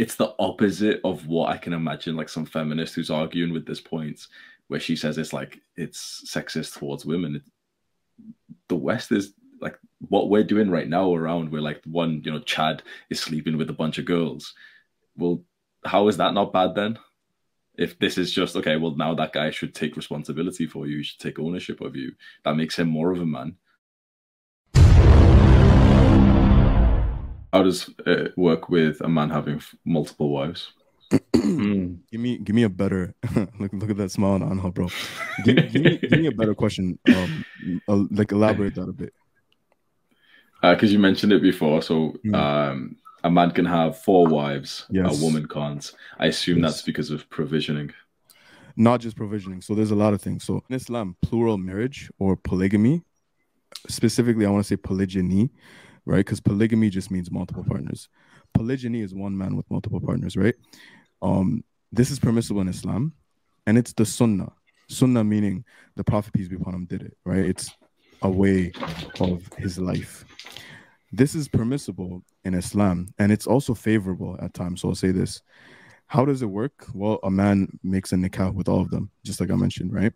it's the opposite of what I can imagine like some feminist who's arguing with this point where she says it's like it's sexist towards women. The West is like what we're doing right now around where like one, you know, Chad is sleeping with a bunch of girls. Well, how is that not bad then? If this is just okay, well now that guy should take responsibility for you, he should take ownership of you. That makes him more of a man. How does it work with a man having multiple wives? give me give me a better look look at that smile on her bro. Give, give, me, give me a better question. Um, uh, like elaborate that a bit. Because uh, you mentioned it before, so mm. um, a man can have four wives, yes. a woman can't. I assume yes. that's because of provisioning. Not just provisioning. So there's a lot of things. So in Islam, plural marriage or polygamy, specifically, I want to say polygyny, right? Because polygamy just means multiple partners. Polygyny is one man with multiple partners, right? Um, this is permissible in Islam, and it's the Sunnah. Sunnah meaning the Prophet peace be upon him did it, right? It's a way of his life. This is permissible in Islam, and it's also favorable at times. So I'll say this. How does it work? Well, a man makes a nikah with all of them, just like I mentioned, right?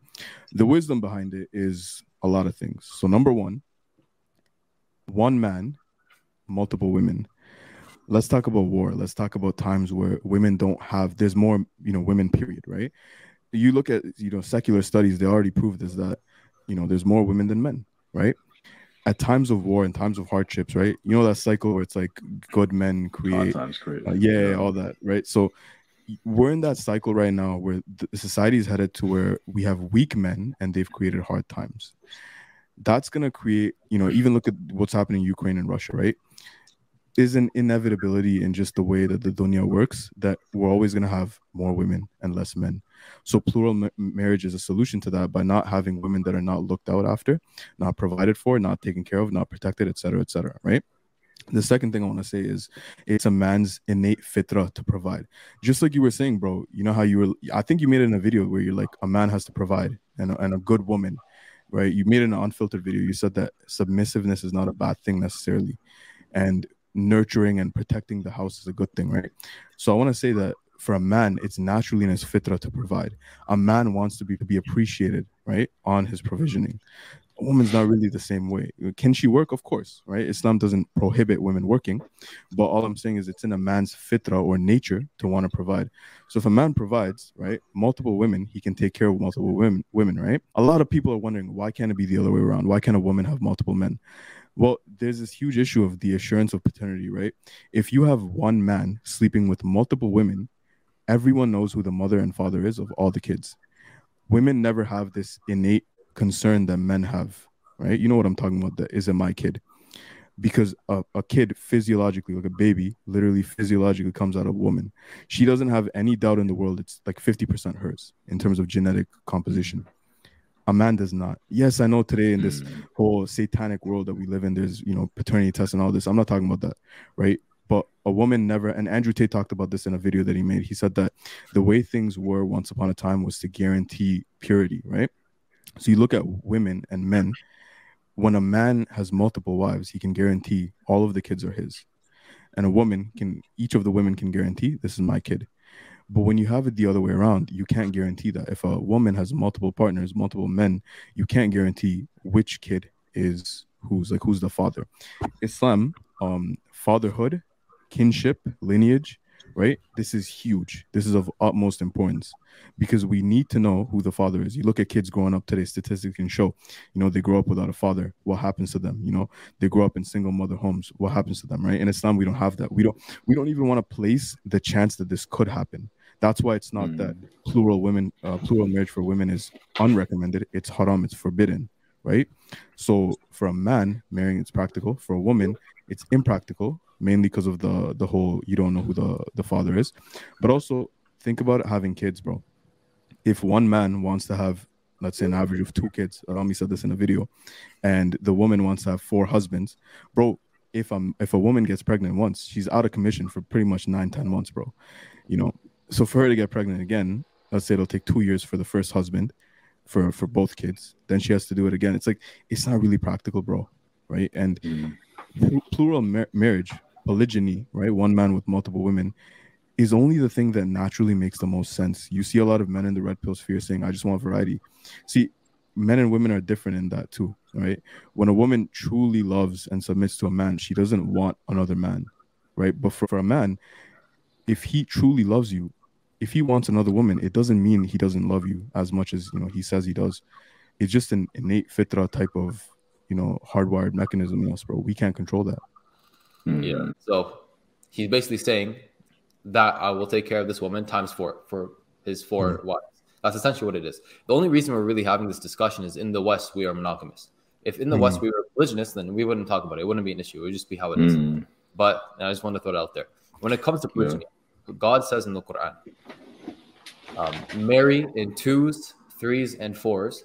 The wisdom behind it is a lot of things. So, number one, one man, multiple women let's talk about war. Let's talk about times where women don't have. There's more, you know, women. Period. Right. You look at you know secular studies. They already proved this that you know there's more women than men. Right. At times of war and times of hardships, right? You know that cycle where it's like good men create, uh, yeah, yeah, all that, right? So we're in that cycle right now where the society is headed to where we have weak men and they've created hard times. That's gonna create, you know, even look at what's happening in Ukraine and Russia, right? Is an inevitability in just the way that the dunya works that we're always going to have more women and less men so plural ma- marriage is a solution to that by not having women that are not looked out after not provided for not taken care of not protected etc etc right the second thing I want to say is it's a man's innate fitra to provide. Just like you were saying, bro, you know how you were, I think you made it in a video where you're like, a man has to provide and a, and a good woman, right? You made an unfiltered video. You said that submissiveness is not a bad thing necessarily. And nurturing and protecting the house is a good thing, right? So I want to say that for a man, it's naturally in his fitra to provide. A man wants to be to be appreciated, right, on his provisioning. A woman's not really the same way. Can she work? Of course, right? Islam doesn't prohibit women working, but all I'm saying is it's in a man's fitra or nature to want to provide. So if a man provides, right, multiple women, he can take care of multiple women, women, right? A lot of people are wondering why can't it be the other way around? Why can't a woman have multiple men? Well, there's this huge issue of the assurance of paternity, right? If you have one man sleeping with multiple women, everyone knows who the mother and father is of all the kids. Women never have this innate concern that men have, right? You know what I'm talking about? That isn't my kid? Because a, a kid physiologically, like a baby, literally physiologically comes out of a woman. She doesn't have any doubt in the world. It's like 50% hers in terms of genetic composition a man does not. Yes, I know today in this mm. whole satanic world that we live in, there's you know paternity tests and all this. I'm not talking about that, right? But a woman never, and Andrew Tate talked about this in a video that he made. He said that the way things were once upon a time was to guarantee purity, right? So you look at women and men. When a man has multiple wives, he can guarantee all of the kids are his, and a woman can. Each of the women can guarantee this is my kid but when you have it the other way around, you can't guarantee that. If a woman has multiple partners, multiple men, you can't guarantee which kid is who's like who's the father. Islam, um, fatherhood, kinship, lineage, right? This is huge. This is of utmost importance because we need to know who the father is. You look at kids growing up today, statistics can show, you know, they grow up without a father. What happens to them? You know, they grow up in single mother homes. What happens to them, right? In Islam, we don't have that. We don't we don't even want to place the chance that this could happen. That's why it's not mm. that plural women, uh, plural marriage for women is unrecommended. It's haram. It's forbidden, right? So for a man, marrying it's practical. For a woman, it's impractical, mainly because of the the whole you don't know who the the father is. But also think about having kids, bro. If one man wants to have let's say an average of two kids. Rami said this in a video, and the woman wants to have four husbands, bro. If I'm if a woman gets pregnant once, she's out of commission for pretty much nine ten months, bro. You know, so for her to get pregnant again, let's say it'll take two years for the first husband, for for both kids. Then she has to do it again. It's like it's not really practical, bro. Right? And mm. Plural mar- marriage, polygyny, right? One man with multiple women. is only the thing that naturally makes the most sense. You see a lot of men in the red pill sphere saying, I just want variety. See, men and women are different in that too, right? When a woman truly loves and submits to a man, she doesn't want another man, right? But for, for a man, if he truly loves you, if he wants another woman, it doesn't mean he doesn't love you as much as you know he says he does. It's just an innate fitra type of you know hardwired mechanism in us, bro. We can't control that. Yeah. So he's basically saying that I will take care of this woman times four for his 4 mm-hmm. wives. That's essentially what it is. The only reason we're really having this discussion is in the West we are monogamous. If in the mm-hmm. West we were polygynous, then we wouldn't talk about it. It wouldn't be an issue. It would just be how it is. Mm-hmm. But I just want to throw it out there. When it comes to polygyny, yeah. God says in the Quran, um, marry in twos, threes, and fours.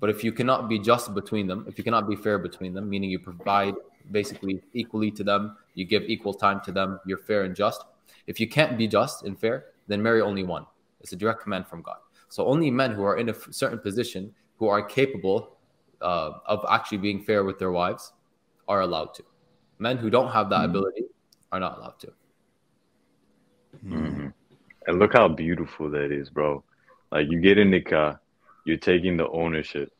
But if you cannot be just between them, if you cannot be fair between them, meaning you provide basically equally to them, you give equal time to them, you're fair and just, if you can't be just and fair, then marry only one. It's a direct command from God. So only men who are in a certain position, who are capable uh, of actually being fair with their wives, are allowed to. Men who don't have that mm-hmm. ability are not allowed to. Mm-hmm. And look how beautiful that is, bro. Like you get in the car, you're taking the ownership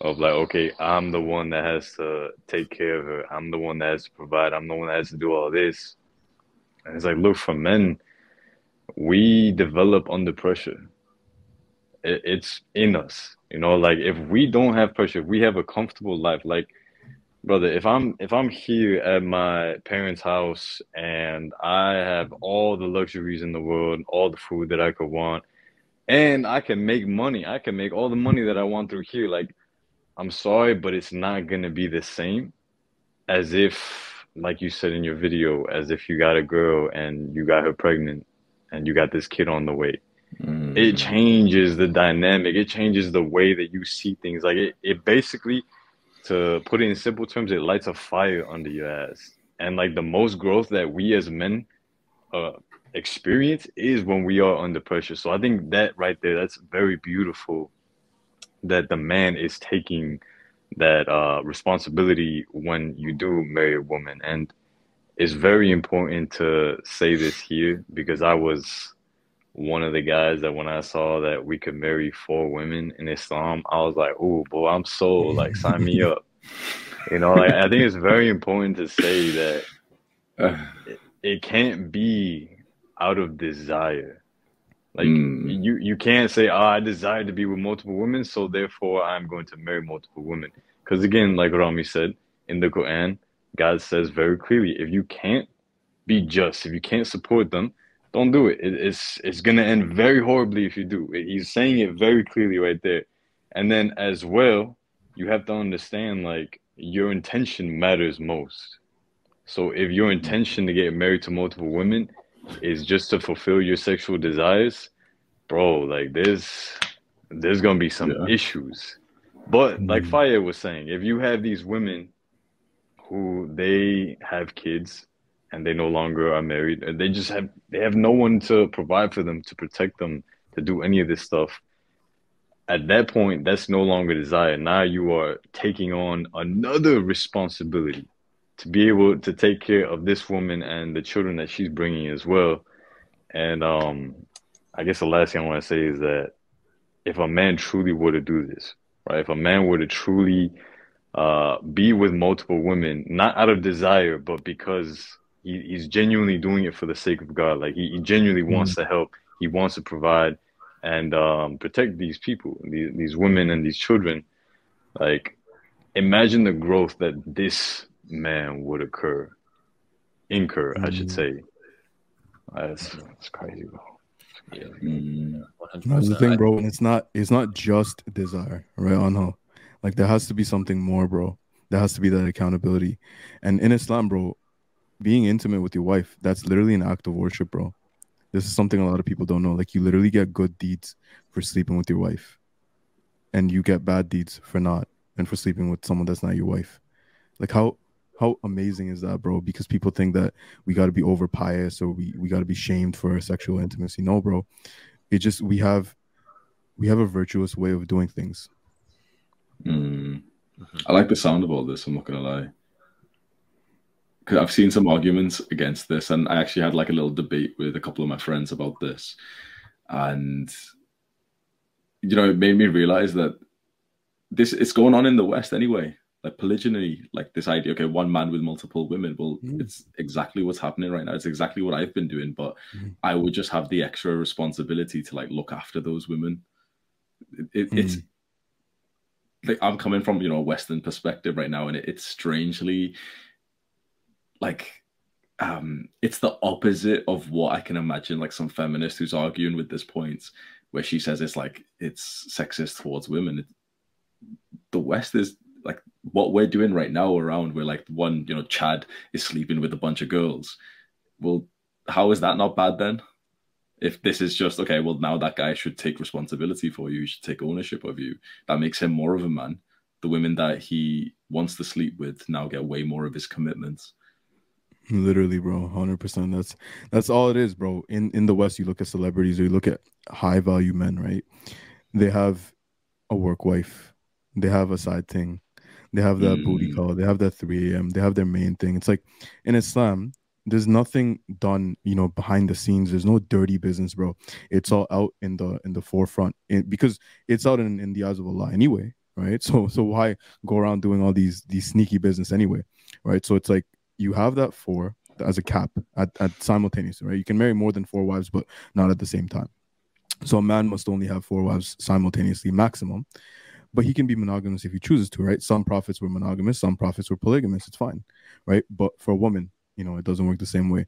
of like, okay, I'm the one that has to take care of her. I'm the one that has to provide. I'm the one that has to do all this. And it's like, look, for men, we develop under pressure. It, it's in us, you know. Like if we don't have pressure, we have a comfortable life. Like, brother, if I'm if I'm here at my parents' house and I have all the luxuries in the world, all the food that I could want, and I can make money, I can make all the money that I want through here. Like, I'm sorry, but it's not gonna be the same as if like you said in your video, as if you got a girl and you got her pregnant and you got this kid on the way. Mm. It changes the dynamic. It changes the way that you see things. Like it, it basically, to put it in simple terms, it lights a fire under your ass. And like the most growth that we as men uh, experience is when we are under pressure. So I think that right there, that's very beautiful that the man is taking that uh, responsibility when you do marry a woman. And it's very important to say this here because I was one of the guys that when I saw that we could marry four women in Islam, I was like, oh, boy, I'm so like, sign me up. You know, like, I think it's very important to say that it, it can't be out of desire. Like mm. you, you can't say, "Oh, I desire to be with multiple women, so therefore I'm going to marry multiple women." Because again, like Rami said in the Quran, God says very clearly, if you can't be just, if you can't support them, don't do it. it it's it's gonna end very horribly if you do. He's saying it very clearly right there. And then as well, you have to understand like your intention matters most. So if your intention to get married to multiple women is just to fulfill your sexual desires, bro, like there's there's gonna be some yeah. issues. But like mm. Fire was saying, if you have these women who they have kids and they no longer are married, and they just have they have no one to provide for them to protect them to do any of this stuff. At that point, that's no longer desire. Now you are taking on another responsibility to be able to take care of this woman and the children that she's bringing as well. And um, I guess the last thing I want to say is that if a man truly were to do this, right? If a man were to truly uh, be with multiple women, not out of desire, but because he, he's genuinely doing it for the sake of God, like he, he genuinely mm-hmm. wants to help, he wants to provide and um, protect these people, these, these women and these children. Like, imagine the growth that this man would occur, incur, mm-hmm. I should mm-hmm. say. That's, that's crazy, bro. Yeah. Mm. That's the thing, bro. And it's not it's not just desire, right? On how like there has to be something more, bro. There has to be that accountability. And in Islam, bro, being intimate with your wife, that's literally an act of worship, bro. This is something a lot of people don't know. Like you literally get good deeds for sleeping with your wife. And you get bad deeds for not and for sleeping with someone that's not your wife. Like how how amazing is that, bro? Because people think that we got to be over pious or we, we got to be shamed for our sexual intimacy. No, bro. It just we have we have a virtuous way of doing things. Mm. I like the sound of all this. I'm not gonna lie, because I've seen some arguments against this, and I actually had like a little debate with a couple of my friends about this, and you know, it made me realize that this it's going on in the West anyway. Like polygyny, like this idea, okay, one man with multiple women. Well, mm. it's exactly what's happening right now. It's exactly what I've been doing, but mm. I would just have the extra responsibility to like look after those women. It, mm. It's like I'm coming from you know a Western perspective right now, and it, it's strangely like um it's the opposite of what I can imagine like some feminist who's arguing with this point where she says it's like it's sexist towards women. It, the West is like what we're doing right now around where like one you know Chad is sleeping with a bunch of girls. Well, how is that not bad then? If this is just okay, well now that guy should take responsibility for you, he should take ownership of you. That makes him more of a man. The women that he wants to sleep with now get way more of his commitments. Literally, bro, hundred percent. That's that's all it is, bro. In in the West, you look at celebrities or you look at high value men, right? They have a work wife, they have a side thing, they have that mm. booty call, they have that 3 a.m., they have their main thing. It's like in Islam, there's nothing done, you know, behind the scenes. There's no dirty business, bro. It's all out in the in the forefront in, because it's out in, in the eyes of Allah anyway, right? So so why go around doing all these these sneaky business anyway, right? So it's like you have that four as a cap at, at simultaneously, right? You can marry more than four wives, but not at the same time. So a man must only have four wives simultaneously, maximum. But he can be monogamous if he chooses to, right? Some prophets were monogamous, some prophets were polygamous. It's fine, right? But for a woman, you know, it doesn't work the same way.